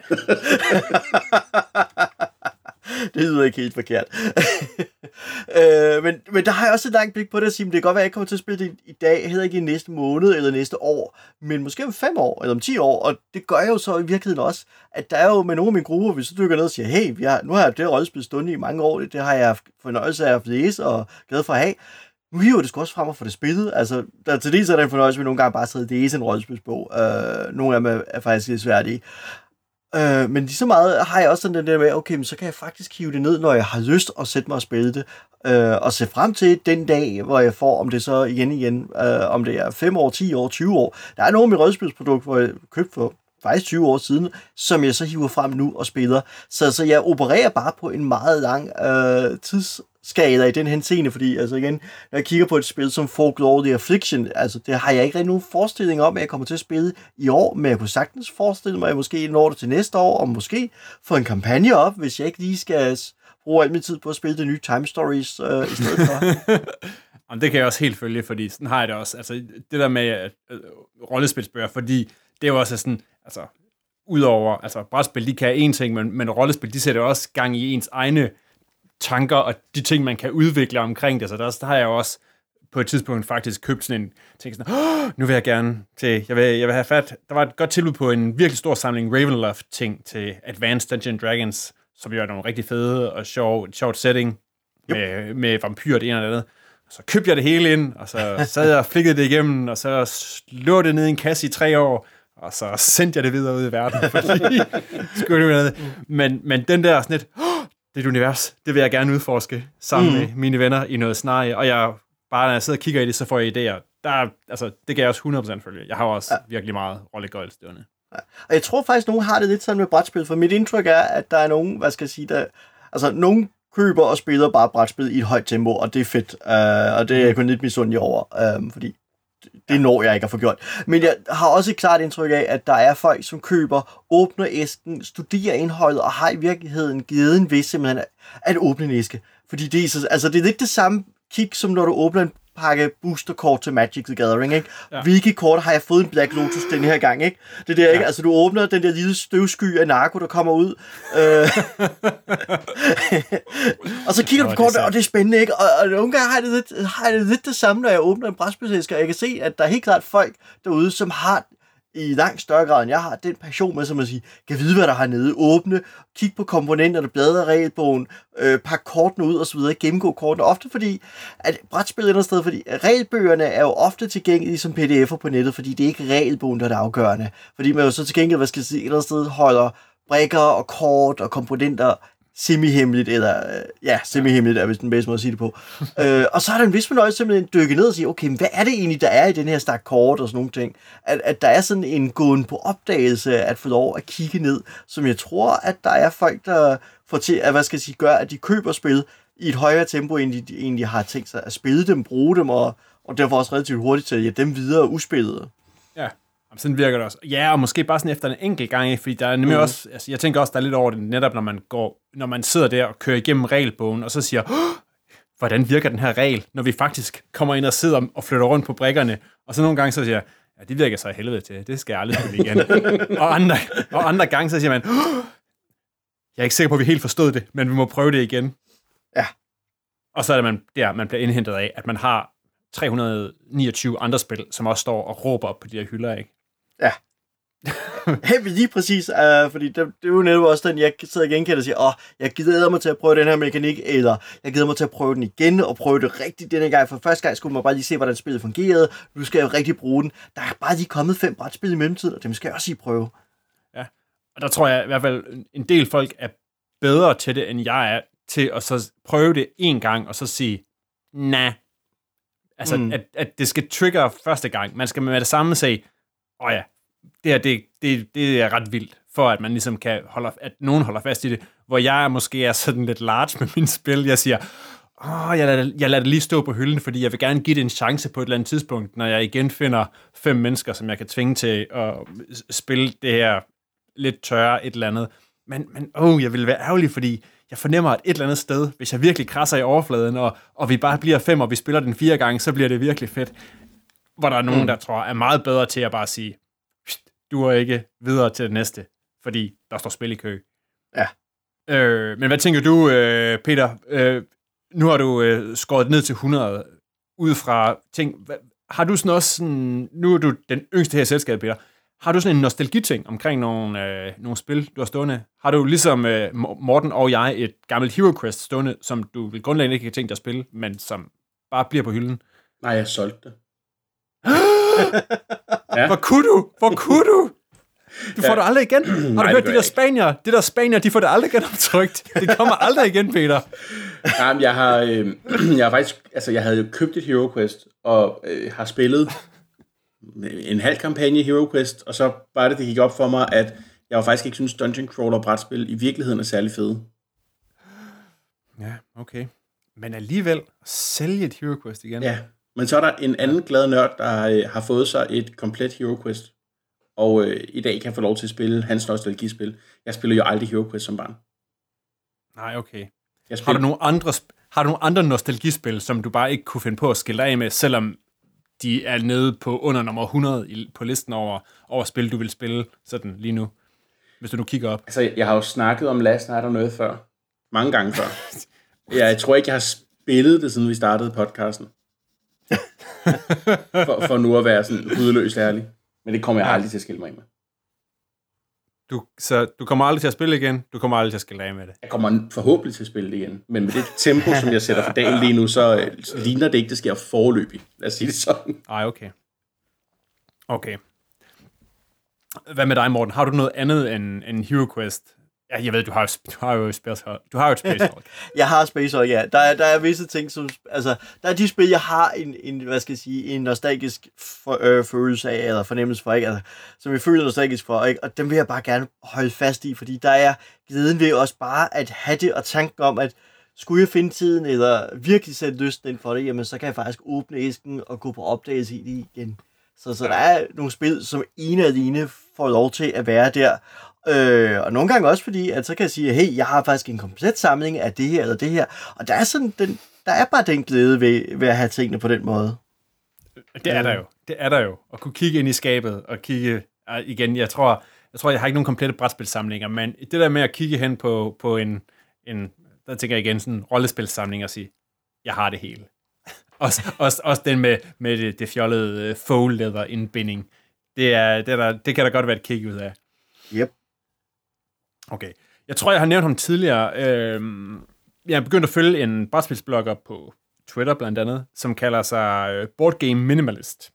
det lyder ikke helt forkert. øh, men, men der har jeg også et langt blik på det at sige, det kan godt være, at jeg ikke kommer til at spille det i dag, heller ikke i næste måned eller næste år, men måske om fem år eller om ti år, og det gør jeg jo så i virkeligheden også, at der er jo med nogle af mine grupper, hvis du dykker ned og siger, hey, vi har, nu har jeg det rollespil stående i mange år, det, har jeg haft fornøjelse af at læse og glad for at have, nu hiver det sgu også frem og få det spillet. Altså, der, til dels er der en fornøjelse med nogle gange bare at sidde og læse en rollespilsbog. Øh, nogle af dem er, er faktisk lidt i. Øh, men lige så meget har jeg også sådan den der med, okay, men så kan jeg faktisk hive det ned, når jeg har lyst at sætte mig og spille det. Øh, og se frem til den dag, hvor jeg får, om det så igen igen, øh, om det er 5 år, 10 år, 20 år. Der er nogle af mine rådspilsprodukter, hvor jeg købte for faktisk 20 år siden, som jeg så hiver frem nu og spiller. Så, så jeg opererer bare på en meget lang øh, tids skader i den henseende, fordi altså igen, når jeg kigger på et spil som Folklore The Affliction, altså det har jeg ikke rigtig nogen forestilling om, at jeg kommer til at spille i år, men jeg kunne sagtens forestille mig, at jeg måske når det til næste år, og måske få en kampagne op, hvis jeg ikke lige skal bruge al min tid på at spille det nye Time Stories øh, i stedet for. Jamen, det kan jeg også helt følge, fordi sådan har jeg det også. Altså, det der med at, øh, rollespilsbøger, fordi det er jo også sådan, altså, udover, altså, brætspil, de kan en ting, men, men rollespil, de sætter også gang i ens egne tanker og de ting, man kan udvikle omkring det. Så der, der har jeg også på et tidspunkt faktisk købt sådan en ting sådan, oh, nu vil jeg gerne til, jeg vil, jeg vil have fat, der var et godt tilbud på en virkelig stor samling Ravenloft-ting til Advanced Dungeons Dragons, som jo er nogle rigtig fede og sjov, sjovt setting med, med vampyr det ene og det andet. Så købte jeg det hele ind, og så sad jeg og flikkede det igennem, og så lå det ned i en kasse i tre år, og så sendte jeg det videre ud i verden, fordi skulle det men, men den der sådan lidt, oh, det univers, det vil jeg gerne udforske sammen mm. med mine venner i noget scenarie, og jeg bare når jeg sidder og kigger i det, så får jeg idéer. Der, altså, det kan jeg også 100% følge. Jeg har også ja. virkelig meget rollegøjl stående. Ja. Og jeg tror faktisk, nogen har det lidt sådan med brætspil, for mit indtryk er, at der er nogen, hvad skal jeg sige, der, altså nogen køber og spiller bare brætspil i et højt tempo, og det er fedt, uh, og det er jeg kun lidt misundelig over, um, fordi det når jeg ikke at få gjort. Men jeg har også et klart indtryk af, at der er folk, som køber, åbner æsken, studerer indholdet og har i virkeligheden givet ved simpelthen at åbne en æske. Fordi det er, så, altså, det er lidt det samme kig, som når du åbner en pakke boosterkort til Magic the Gathering, ikke? Ja. Hvilke kort har jeg fået en Black Lotus den her gang, ikke? Det der, ikke? Ja. Altså, du åbner den der lille støvsky af narko, der kommer ud. Øh. og så kigger du på kortet, og det er spændende, ikke? Og, og nogle gange har jeg, det lidt, har jeg det lidt det samme, når jeg åbner en brætspilsæske, og jeg kan se, at der er helt klart folk derude, som har i langt større grad, end jeg har den passion med, som at sige, kan vide, hvad der har nede, åbne, kigge på komponenterne, bladre regelbogen, øh, pakke kortene ud og så videre, gennemgå kortene. Ofte fordi, at brætspil er et sted, fordi regelbøgerne er jo ofte tilgængelige som pdf'er på nettet, fordi det er ikke regelbogen, der er det afgørende. Fordi man jo så til gengæld, hvad skal jeg sige, et eller andet sted holder brækker og kort og komponenter semi-hemmeligt, eller øh, ja, semi-hemmeligt er vist den bedste måde at sige det på. øh, og så er der en vis fornøjelse simpelthen dykke ned og sige, okay, hvad er det egentlig, der er i den her stak kort og sådan nogle ting? At, at der er sådan en gåen på opdagelse at få lov at kigge ned, som jeg tror, at der er folk, der får til, at, hvad skal jeg sige, gør, at de køber spil i et højere tempo, end de, de egentlig har tænkt sig at spille dem, bruge dem, og, og derfor også relativt hurtigt til at ja, dem videre uspillede. Ja, Jamen, sådan virker det også. Ja, og måske bare sådan efter en enkelt gang, fordi der er nemlig mm. også, altså, jeg tænker også, der er lidt over det netop, når man går, når man sidder der og kører igennem regelbogen, og så siger, hvordan virker den her regel, når vi faktisk kommer ind og sidder og flytter rundt på brikkerne, og så nogle gange så siger jeg, ja, det virker så i helvede til, det skal jeg aldrig spille igen. og, andre, og andre gange så siger man, jeg er ikke sikker på, at vi helt forstod det, men vi må prøve det igen. Ja. Og så er det, man, der, man bliver indhentet af, at man har 329 andre spil, som også står og råber op på de her hylder, ikke? Ja. Men lige præcis, uh, fordi det, det er jo netop også den, jeg sidder og genkender og siger, åh, oh, jeg gider mig til at prøve den her mekanik, eller jeg gider mig til at prøve den igen, og prøve det rigtigt denne gang, for første gang skulle man bare lige se, hvordan spillet fungerede, nu skal jeg jo rigtig bruge den. Der er bare lige kommet fem brætspil i mellemtiden, og dem skal jeg også lige prøve. Og der tror jeg i hvert fald, en del folk er bedre til det, end jeg er, til at så prøve det en gang, og så sige, nej. Altså, mm. Mm. at, at det skal trigger første gang. Man skal med det samme sige, åh ja, det her, det, det, det er ret vildt, for at man ligesom kan holde, at nogen holder fast i det, hvor jeg måske er sådan lidt large med min spil. Jeg siger, åh, jeg, lader, jeg lader det lige stå på hylden, fordi jeg vil gerne give det en chance på et eller andet tidspunkt, når jeg igen finder fem mennesker, som jeg kan tvinge til at spille det her lidt tørre et eller andet. Men, men oh, jeg vil være ærgerlig, fordi jeg fornemmer, at et eller andet sted, hvis jeg virkelig krasser i overfladen, og, og vi bare bliver fem, og vi spiller den fire gange, så bliver det virkelig fedt. Hvor der er nogen, mm. der tror er meget bedre til at bare sige, "Pst, du er ikke videre til det næste, fordi der står spil i kø. Ja. Øh, men hvad tænker du, øh, Peter? Øh, nu har du øh, skåret ned til 100 ud fra ting. Hvad, har du sådan også sådan, nu er du den yngste her i selskabet, Peter. Har du sådan en nostalgiting omkring nogle, øh, nogle spil, du har stående? Har du ligesom øh, Morten og jeg et gammelt Hero Quest stående, som du vil grundlæggende ikke have tænkt dig at spille, men som bare bliver på hylden? Nej, jeg solgte det. Ja. Hvor kunne du? Hvor kunne du? Du får Ja. det aldrig igen. Har du Nej, det hørt de der spanier? De der spanier, de får det aldrig genoptrykt. Det kommer aldrig igen, Peter. Nej, men jeg har, øh, jeg har faktisk, altså jeg havde jo købt et Hero Quest, og øh, har spillet en halv kampagne i Hero Quest, og så bare det, det gik op for mig, at jeg jo faktisk ikke synes, Dungeon Crawler brætspil i virkeligheden er særlig fede. Ja, okay. Men alligevel, sælge et Hero Quest igen. Ja, men så er der en anden glad nørd, der øh, har fået sig et komplet Hero Quest, og øh, i dag kan få lov til at spille hans nostalgispil. Jeg spiller jo aldrig Hero Quest som barn. Nej, okay. Jeg Har spiller, du nogle andre, har du nogle andre nostalgispil, som du bare ikke kunne finde på at skille dig af med, selvom de er nede på under nummer 100 i, på listen over, over spil, du vil spille sådan lige nu? Hvis du nu kigger op. Altså, jeg har jo snakket om Last Night og noget før. Mange gange før. Ja, jeg tror ikke, jeg har spillet det, siden vi startede podcasten. for, for nu at være sådan hudløst ærlig. Men det kommer jeg aldrig til at skille mig af med. Du, så du kommer aldrig til at spille igen, du kommer aldrig til at skille af med det. Jeg kommer forhåbentlig til at spille det igen. Men med det tempo, som jeg sætter for dagen lige nu, så øh, ligner det ikke, det sker forløbig. Lad os sige det sådan. Ej, okay. Okay. Hvad med dig, Morten? Har du noget andet end, end Hero Quest? Ja, jeg ved, du har, jo- du har jo Space Hulk. Du har jo et Space Hulk. Jeg har Space Hulk, ja. Der er, der er visse ting, som... Altså, der er de spil, jeg har en, en hvad skal jeg sige, en nostalgisk for, øh, følelse af, eller fornemmelse for, ikke? Altså, som jeg føler nostalgisk for, ikke? Og dem vil jeg bare gerne holde fast i, fordi der er glæden ved også bare at have det, og tanken om, at skulle jeg finde tiden, eller virkelig sætte lysten ind for det, jamen så kan jeg faktisk åbne æsken og gå på opdagelse i det igen. Så, så der er nogle spil, som ene og alene får lov til at være der. Øh, og nogle gange også fordi, at så kan jeg sige, hey, jeg har faktisk en komplet samling af det her eller det her. Og der er, sådan den, der er bare den glæde ved, ved at have tingene på den måde. Det er der jo. Det er der jo. At kunne kigge ind i skabet og kigge... Igen, jeg tror, jeg tror, jeg har ikke nogen komplette brætspilsamlinger, men det der med at kigge hen på, på en, en... Der tænker jeg igen sådan en rollespilsamling og sige, jeg har det hele. også, også, også den med, med det, det fjollede uh, faux leather indbinding. Det, er, det, er der, det kan der godt være et kig ud af. Yep. Okay. Jeg tror, jeg har nævnt ham tidligere. Øhm, jeg er begyndt at følge en brætspilsblogger på Twitter blandt andet, som kalder sig øh, Board Game Minimalist.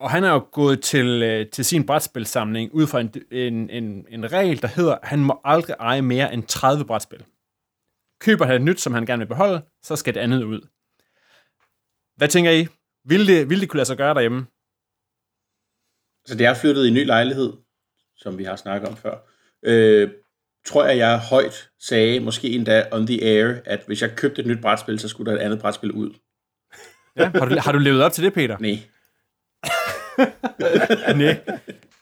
Og han er jo gået til, øh, til sin brætspilsamling ud fra en, en, en, en regel, der hedder, at han må aldrig eje mere end 30 brætspil. Køber han et nyt, som han gerne vil beholde, så skal det andet ud. Hvad tænker I? Vil det, vil det kunne lade sig gøre derhjemme? Så det er flyttet i en ny lejlighed, som vi har snakket om før. Øh, tror jeg, jeg højt sagde, måske endda on the air, at hvis jeg købte et nyt brætspil, så skulle der et andet brætspil ud. Ja, har, du, har du levet op til det, Peter? Nej. Nej.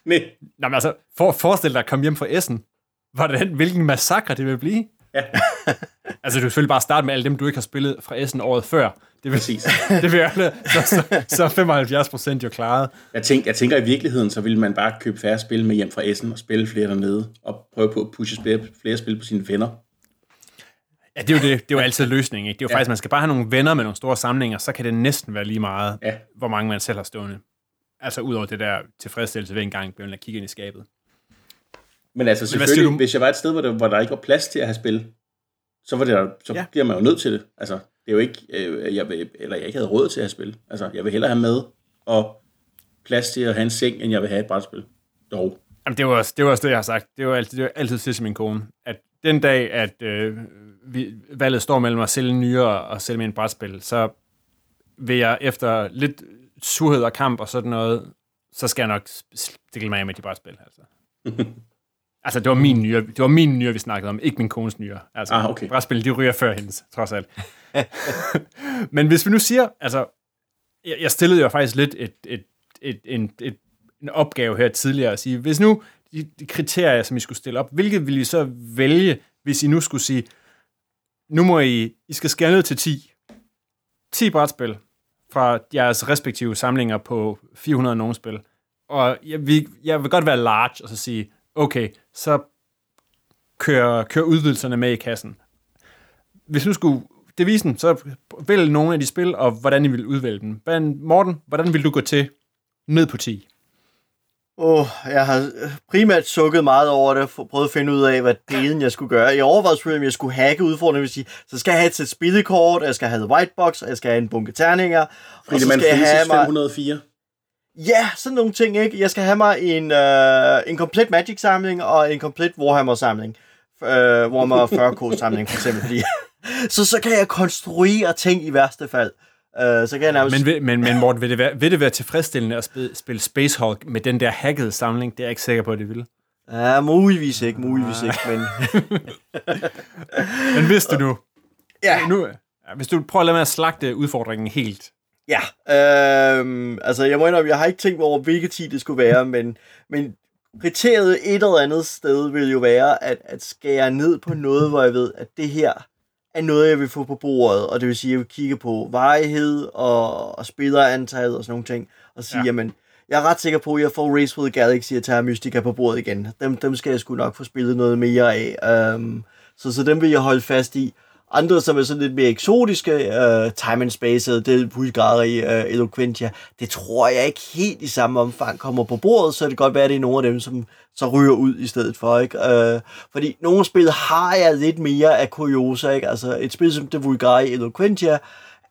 Nej. Nå, men altså, for, forestil dig at komme hjem fra Essen. Hvordan, hvilken massakre det vil blive. Ja. altså, du vil selvfølgelig bare starte med alle dem, du ikke har spillet fra Essen året før. Det vil, Præcis. det vil alle, så, så, så er 75 procent jo klaret. Jeg, tænker, jeg tænker, i virkeligheden, så ville man bare købe færre spil med hjem fra Essen og spille flere dernede, og prøve på at pushe flere, flere spil på sine venner. Ja, det er jo, det, det er jo altid løsningen. Ikke? Det er jo ja. faktisk, man skal bare have nogle venner med nogle store samlinger, så kan det næsten være lige meget, Ja. hvor mange man selv har stående. Altså ud over det der tilfredsstillelse ved en gang, blev at kigge ind i skabet. Men altså selvfølgelig, du? hvis jeg var et sted, hvor der, hvor der ikke var plads til at have spil, så, var det, der- så Ja. bliver man jo nødt til det. Altså, det er jo ikke, øh, jeg vil, eller jeg ikke havde råd til at have spil. Altså, jeg vil hellere have med og plads til at have en seng, end jeg vil have et brætspil. Dog. Jamen, det var, også, det var også det, jeg har sagt. Det var altid, det var altid til min kone, at den dag, at øh, vi, valget står mellem at sælge nyere og sælge med en brætspil, så vil jeg efter lidt surhed og kamp og sådan noget, så skal jeg nok stikke mig af med de brætspil. Altså. altså, det var min nyere, det var min nyere, vi snakkede om, ikke min kones nyere. Altså, Ah, okay. brætspil, de ryger før hendes, trods alt. Men hvis vi nu siger, altså, jeg, jeg stillede jo faktisk lidt et, et, et, en, et, en opgave her tidligere at sige, hvis nu de, de kriterier, som I skulle stille op, hvilket ville I så vælge, hvis I nu skulle sige, nu må I, I skal skære ned til 10. 10 brætspil fra jeres respektive samlinger på 400 nogen spil. Og jeg vil, jeg vil godt være large og så sige, okay, så kører, kører udvidelserne med i kassen. Hvis nu skulle devisen, så vælg nogle af de spil, og hvordan I vil udvælge dem. Hvad, Morten, hvordan vil du gå til ned på 10? Åh, oh, jeg har primært sukket meget over det, for prøvet at finde ud af, hvad delen jeg skulle gøre. Jeg overvejede selvfølgelig, om jeg skulle hacke udfordringen, vil sige, så skal jeg have et sæt spillekort, jeg skal have the white box, og jeg skal have en bunke terninger, og så skal jeg have Frises mig... 504. Ja, sådan nogle ting, ikke? Jeg skal have mig en, øh, en komplet Magic-samling og en komplet Warhammer-samling. Øh, Warhammer 40K-samling, for eksempel. Fordi, så, så kan jeg konstruere ting i værste fald. Øh, så kan jeg nærmest... Men, vil- men, men Morten, vil det, være, vil det være tilfredsstillende at spille, spille Space Hulk med den der hackede samling? Det er jeg ikke sikker på, at det vil. Ja, muligvis ikke, muligvis ikke, men... Men hvis du nu... Ja, nu ja, hvis du prøver at lade med at slagte udfordringen helt. Ja, øhm, altså jeg må indrømme, jeg har ikke tænkt over, hvilket tid det skulle være, men, men kriteriet et eller andet sted vil jo være, at, at skære ned på noget, hvor jeg ved, at det her er noget, jeg vil få på bordet, og det vil sige, at jeg vil kigge på varighed og, og spillerantal og sådan nogle ting, og sige, Ja. ja. jamen, jeg er ret sikker på, at jeg får Race with Galaxy og Terra Mystica på bordet igen. Dem, dem skal jeg sgu nok få spillet noget mere af. Um, så, så dem vil jeg holde fast i. Andre, som er sådan lidt mere eksotiske, uh, Time and Space, Del Pulgari, uh, Eloquentia, det tror jeg ikke helt i samme omfang kommer på bordet, så det kan godt være, at det er nogle af dem, som så ryger ud i stedet for, ikke? Uh, fordi nogle spil har jeg lidt mere af kuriosa, ikke? Altså et spil som The Vulgari Eloquentia,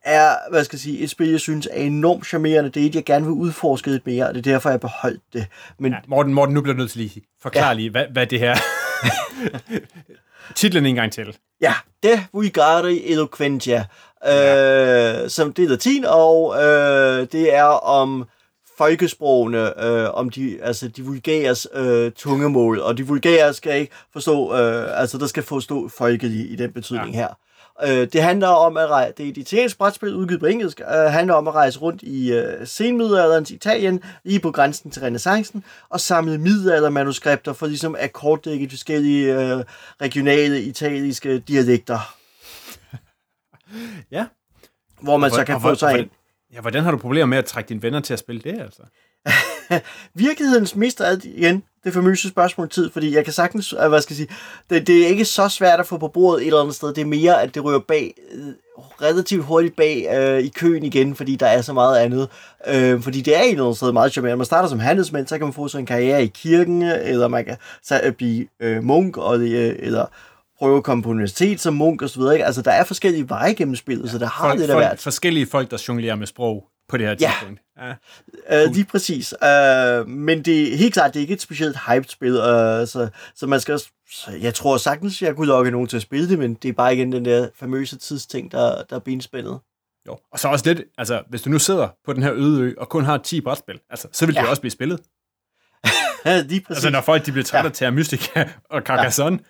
er, hvad skal jeg sige, et spil, jeg synes er enormt charmerende. Det er et, jeg gerne vil udforske lidt mere, og det er derfor, jeg beholdt det. Men Ja, Morten, Morten, nu bliver du nødt til lige forklare. Ja. lige, hvad, hvad det her... Titlen en gang til. Ja, De Vulgari Eloquentia, øh, som det er latin, og øh, det er om folkesprogene, øh, om de, altså de vulgæres øh, tungemål, og de vulgære skal ikke forstå, øh, altså der skal forstå folket i, den betydning ja. her. Øh, det handler om at rejse, det er et italiensk brætspil udgivet på engelsk, øh, handler om at rejse rundt i øh, senmiddelalderens Italien, lige på grænsen til renaissancen, og samle middelaldermanuskripter for ligesom at kortdække forskellige øh, regionale italienske dialekter, Ja. hvor man så kan Og få hvor- sig og en. Ja, hvordan har du problemer med at trække dine venner til at spille det, altså? Virkelighedens mister alt igen det famøse spørgsmål tid, fordi jeg kan sagtens, øh, hvad skal jeg sige, det, det er ikke så svært at få på bordet et eller andet sted. Det er mere, at det ryger bag, øh, relativt hurtigt bag øh, i køen igen, fordi der er så meget andet. Øh, fordi det er et eller andet sted meget charmerende. Man starter som handelsmand, så kan man få sig en karriere i kirken, eller man kan så, øh, blive øh, munk, og, øh, eller prøve at komme på universitet som munk og så videre. Ikke? Altså, der er forskellige veje gennem spillet, ja, så der har Folk, det der folk, været. forskellige folk, der jonglerer med sprog på det her tidspunkt. Ja. Uh, lige præcis. Uh, men det er helt klart, det er ikke et specielt hyped-spil, uh, så, så man skal også, så jeg tror sagtens, jeg kunne lokke nogen til at spille det, men det er bare igen den der famøse tidsting, der, der er benspændet. Jo. Og så også lidt, altså, hvis du nu sidder på den her øde ø, og kun har 10 brætspil, altså, så vil det Ja. også blive spillet. lige præcis. Altså, når folk de bliver trætte ja. Ja. til Mystica og Carcassonne, ja.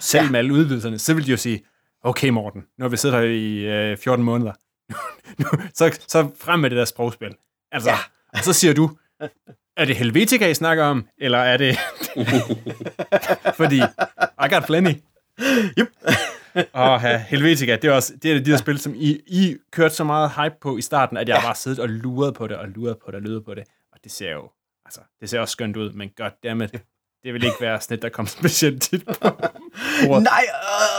selv Ja. med alle udvidelserne, så vil de jo sige, okay Morten, nu har vi siddet her i øh, 14 måneder, nu, så, så frem med det der sprogspil. Altså, ja. Og så siger du, er det Helvetica, I snakker om, eller er det... Fordi, I got plenty. Yep. Og ja, Helvetica, det er også det er de der spil, som I, I kørte så meget hype på i starten, at jeg ja. bare siddet og luret på det, og luret på det, og luret på det. Og det ser jo, altså, det ser også skønt ud, men goddammit, det vil ikke være sådan et, der kommer specielt tit på. Sporet. Nej,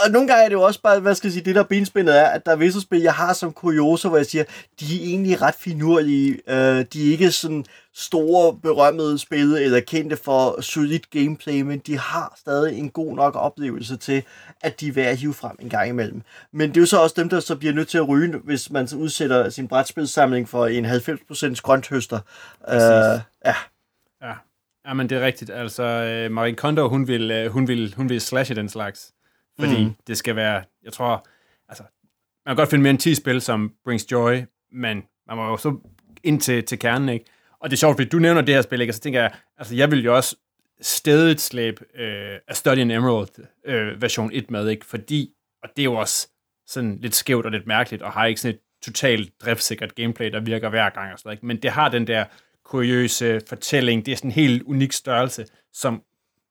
og nogle gange er det jo også bare, hvad skal jeg sige, det der benspændet er, at der er visse spil, jeg har som kurioser, hvor jeg siger, de er egentlig ret finurlige. Uh, de er ikke sådan store, berømmede spil, eller kendte for solidt gameplay, men de har stadig en god nok oplevelse til, at de er værd at hive frem en gang imellem. Men det er jo så også dem, der så bliver nødt til at ryge, hvis man så udsætter sin brætspilsamling for en 90% grønthøster. Ja. Ja. Ja, men det er rigtigt. Altså, øh, Marie Kondo, hun vil, øh, hun vil, hun vil slashe den slags. Fordi mm. det skal være, jeg tror, altså, man kan godt finde mere end 10 spil, som brings joy, men man må jo så ind til, til kernen, ikke? Og det er sjovt, fordi du nævner det her spil, ikke? Og så tænker jeg, altså, jeg vil jo også stedet slæbe øh, Astardian Emerald øh, version 1 med, ikke? Fordi, og det er jo også sådan lidt skævt og lidt mærkeligt, og har ikke sådan et totalt driftsikkert gameplay, der virker hver gang og sådan noget, ikke? Men det har den der kuriøse fortælling, det er sådan en helt unik størrelse, som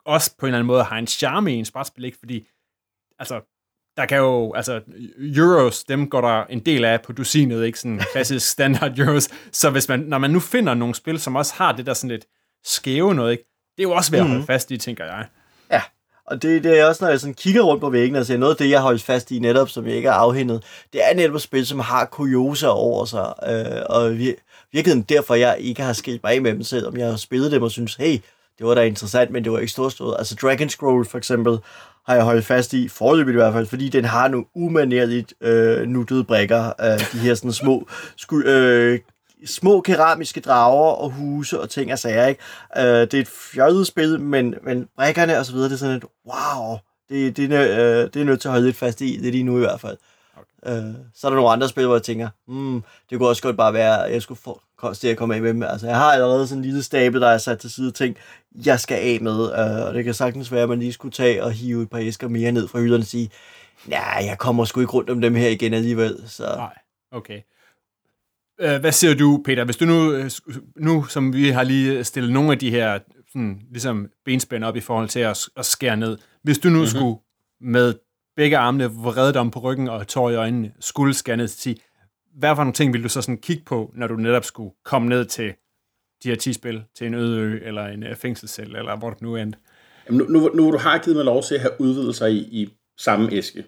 også på en eller anden måde har en charme i en brætspil, ikke? Fordi, altså, der kan jo, altså, euros, dem går der en del af på dusinet, ikke sådan klassisk standard euros, så hvis man, når man nu finder nogle spil, som også har det der sådan lidt skæve noget, ikke? det er jo også ved at holde fast i, tænker jeg. Ja, og det, det er også, når jeg sådan kigger rundt på væggen og ser noget af det, jeg har holdt fast i netop, som jeg ikke er afhændet, det er netop spil, som har kurioser over sig, øh, og vi, virkeligheden derfor, jeg ikke har skilt mig af med dem, selvom jeg har spillet dem og synes, hey, det var da interessant, men det var ikke storstået. Altså Dragon Scroll for eksempel, har jeg holdt fast i, forløbet i hvert fald, fordi den har nogle umanerligt øh, nuttede brækker af de her sådan små, sku, øh, små keramiske drager og huse og ting og sager, ikke? Øh, det er et fjollet spil, men, men brækkerne og så videre, det er sådan et, wow, det, det, er, øh, det er nødt til at holde lidt fast i, det er lige nu i hvert fald. Øh, Øh, så er der nogle andre spil, hvor jeg tænker, hmm, det kunne også godt bare være, at jeg skulle få, til at komme af med dem. Altså, jeg har allerede sådan en lille stabel, der er sat til side ting, jeg skal af med, øh, og det kan sagtens være, at man lige skulle tage og hive et par æsker mere ned fra hylderne og sige, nej, jeg kommer sgu ikke rundt om dem her igen alligevel. Så. Nej, okay. Øh, hvad siger du, Peter, hvis du nu, øh, nu, som vi har lige stillet nogle af de her sådan, ligesom benspænd op i forhold til at, at skære ned, hvis du nu mm-hmm. skulle med begge armene vredet om på ryggen og tår i øjnene, skulle ned til 10, hvad for nogle ting vil du så sådan kigge på, når du netop skulle komme ned til de her 10 spil, til en øde ø, eller en uh, fængselscelle, eller hvor du nu endte? Jamen, nu, nu, nu du har givet mig lov til at have udvidelser i, i samme æske,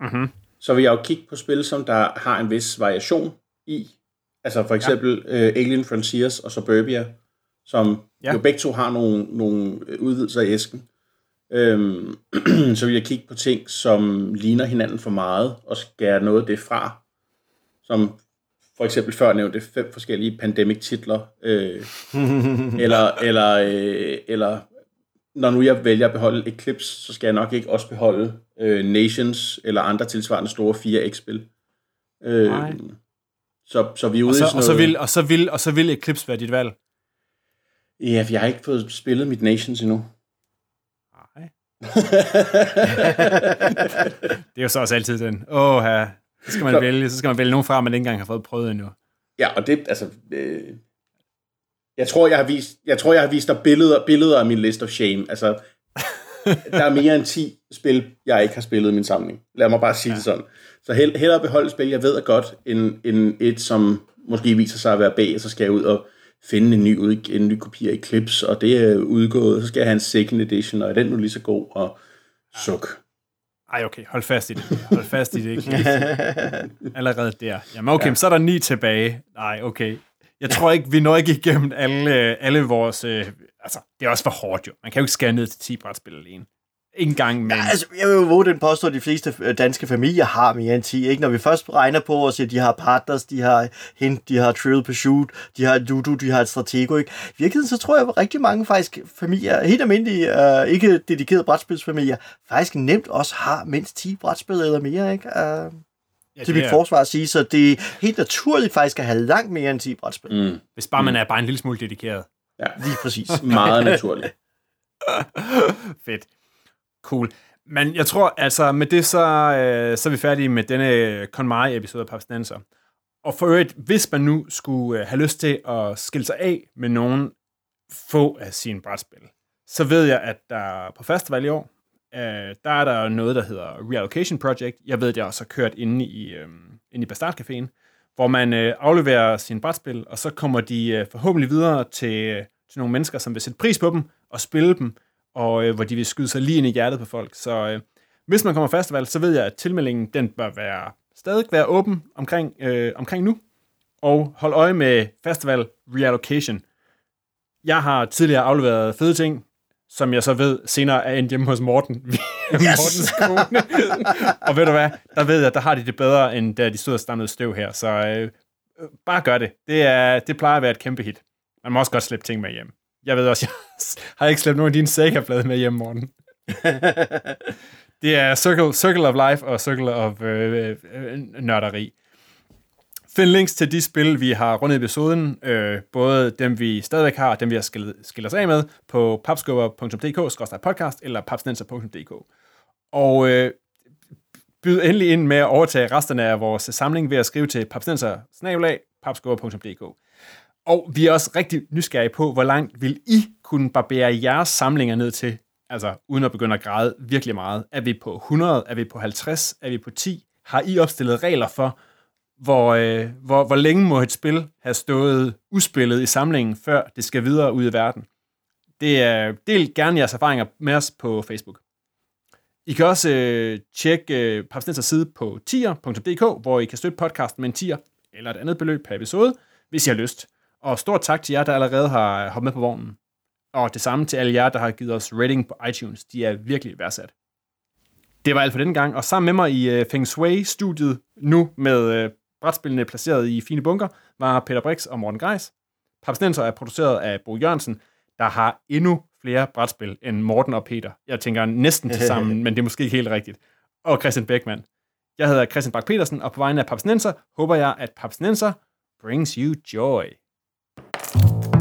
mm-hmm. så vil jeg jo kigge på spil, som der har en vis variation i. Altså for eksempel ja. uh, Alien Frontiers og Suburbia, som ja. jo begge to har nogle, nogle udvidelser i æsken. Øhm, så vil jeg kigge på ting, som ligner hinanden for meget, og skære noget af det fra som for eksempel før nævnte fem forskellige pandemic-titler, øh, eller, eller, øh, eller når nu jeg vælger at beholde Eclipse, så skal jeg nok ikke også beholde øh, Nations eller andre tilsvarende store 4X-spil. Øh, Nej. så, så vi er ude og så, i sådan og så, vil, og, så vil, og så vil Eclipse være dit valg? Ja, for jeg har ikke fået spillet mit Nations endnu. Det er jo så også altid den. Åh, her. Så skal man så, vælge, så skal man vælge nogen fra, man ikke engang har fået prøvet endnu. Ja, og det, altså, øh, jeg tror, jeg har vist, jeg tror, jeg har vist dig billeder, billeder af min list of shame. Altså, der er mere end 10 spil, jeg ikke har spillet i min samling. Lad mig bare sige ja. det sådan. Så hell, hellere beholde spil, jeg ved er godt, end, end et, som måske viser sig at være bag, og så skal jeg ud og finde en ny, en ny kopi af Eclipse, og det er udgået, så skal jeg have en second edition, og er den nu lige så god, og suk. Ej, okay, hold fast i det. Hold fast i det. Ikke? Allerede der. Jamen okay, ja. så er der ni tilbage. Nej, okay. Jeg tror ikke, vi når ikke igennem alle, alle vores... Øh, altså, det er også for hårdt jo. Man kan jo ikke skære ned til 10 brætspil alene. Ikke engang, men... Ja, altså, jeg vil jo våge den påstå, at de fleste øh, danske familier har mere end 10. Ikke? Når vi først regner på og siger, at de har partners, de har hint, de har trill pursuit, de har ludo, de har et stratego. Ikke? I virkeligheden så tror jeg, at rigtig mange faktisk familier, helt almindelige, uh, ikke dedikerede brætspilsfamilier, faktisk nemt også har mindst 10 brætspil eller mere. Ikke? Uh, ja, til mit er... forsvar at sige, så det er helt naturligt faktisk at have langt mere end 10 brætspil. Mm. Hvis bare mm. man er bare en lille smule dedikeret. Ja. Lige præcis. Meget naturligt. Fedt. Cool. Men jeg tror, altså med det, så, øh, så er vi færdige med denne øh, KonMari-episode af Papsnenser. Og for øvrigt, hvis man nu skulle øh, have lyst til at skille sig af med nogen få af sine brætspil, så ved jeg, at der på festival i år, øh, der er der noget, der hedder Reallocation Project. Jeg ved, at jeg også har kørt inde i, øh, inde i Bastard Caféen, hvor man øh, afleverer sine brætspil, og så kommer de øh, forhåbentlig videre til, øh, til nogle mennesker, som vil sætte pris på dem og spille dem, og øh, hvor de vil skyde sig lige ind i hjertet på folk. Så øh, Hvis man kommer festival, så ved jeg, at tilmeldingen den bør være stadig være åben omkring, øh, omkring nu. Og hold øje med festival reallocation. Jeg har tidligere afleveret fede ting, som jeg så ved senere er endt hjemme hos Morten. yes! Mortens kone. og ved du hvad, der ved jeg, der har de det bedre, end da de stod og stammede støv her. Så øh, øh, bare gør det. Det, er, det plejer at være et kæmpe hit. Man må også godt slippe ting med hjem. Jeg ved også, jeg har ikke slæbt nogen af dine Sega-blade med hjem, Morten. det er Circle, Circle of Life og Circle of øh, øh, nørderi. Find links til de spil, vi har rundet i episoden, øh, både dem, vi stadigvæk har, og dem, vi har skilt, skilt os af med, på papskubber.dk-podcast eller papsnenser.dk. Og øh, byd endelig ind med at overtage resterne af vores samling ved at skrive til papsnenser og vi er også rigtig nysgerrige på, hvor langt vil I kunne barbere jeres samlinger ned til, altså uden at begynde at græde virkelig meget. Er vi på 100? Er vi på 50? Er vi på 10? Har I opstillet regler for, hvor, øh, hvor, hvor længe må et spil have stået uspillet i samlingen, før det skal videre ud i verden. Det er, del gerne jeres erfaringer med os på Facebook. I kan også øh, tjekke øh, Papsnensers side på tier.dk, hvor I kan støtte podcasten med en tier eller et andet beløb per episode, hvis I har lyst. Og stort tak til jer, der allerede har hoppet med på vognen. Og det samme til alle jer, der har givet os rating på iTunes. De er virkelig værdsat. Det var alt for den gang, og sammen med mig i uh, Feng Shui-studiet, nu med uh, brætspillene placeret i fine bunker, var Peter Brix og Morten Greis. Papsnenser er produceret af Bo Jørgensen, der har endnu flere brætspil end Morten og Peter. Jeg tænker næsten til sammen, men det er måske ikke helt rigtigt. Og Christian Beckmann. Jeg hedder Christian Bak petersen og på vegne af Papsnenser håber jeg, at Papsnenser brings you joy. you